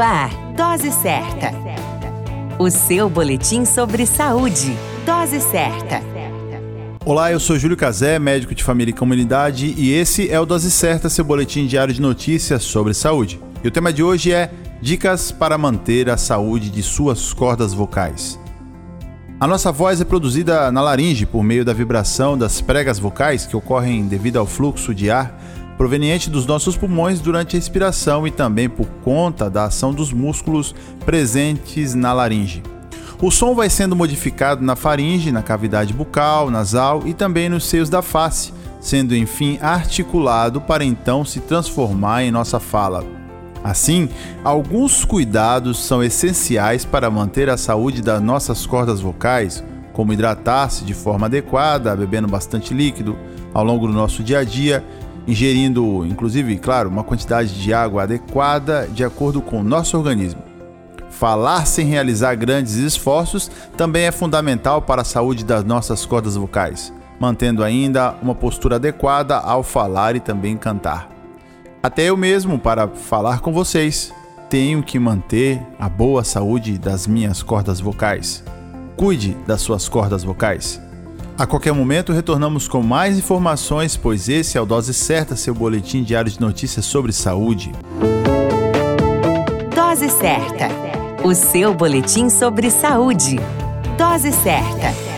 Ar, Dose Certa. O seu boletim sobre saúde. Dose Certa. Olá, eu sou Júlio Cazé, médico de família e comunidade, e esse é o Dose Certa, seu boletim diário de notícias sobre saúde. E o tema de hoje é Dicas para manter a saúde de suas cordas vocais. A nossa voz é produzida na laringe por meio da vibração das pregas vocais que ocorrem devido ao fluxo de ar proveniente dos nossos pulmões durante a expiração e também por conta da ação dos músculos presentes na laringe. O som vai sendo modificado na faringe, na cavidade bucal, nasal e também nos seios da face, sendo enfim articulado para então se transformar em nossa fala. Assim, alguns cuidados são essenciais para manter a saúde das nossas cordas vocais, como hidratar-se de forma adequada, bebendo bastante líquido ao longo do nosso dia a dia ingerindo, inclusive, claro, uma quantidade de água adequada de acordo com o nosso organismo. Falar sem realizar grandes esforços também é fundamental para a saúde das nossas cordas vocais, mantendo ainda uma postura adequada ao falar e também cantar. Até eu mesmo, para falar com vocês, tenho que manter a boa saúde das minhas cordas vocais. Cuide das suas cordas vocais. A qualquer momento retornamos com mais informações, pois esse é o Dose Certa, seu boletim diário de notícias sobre saúde. Dose Certa, o seu boletim sobre saúde. Dose Certa.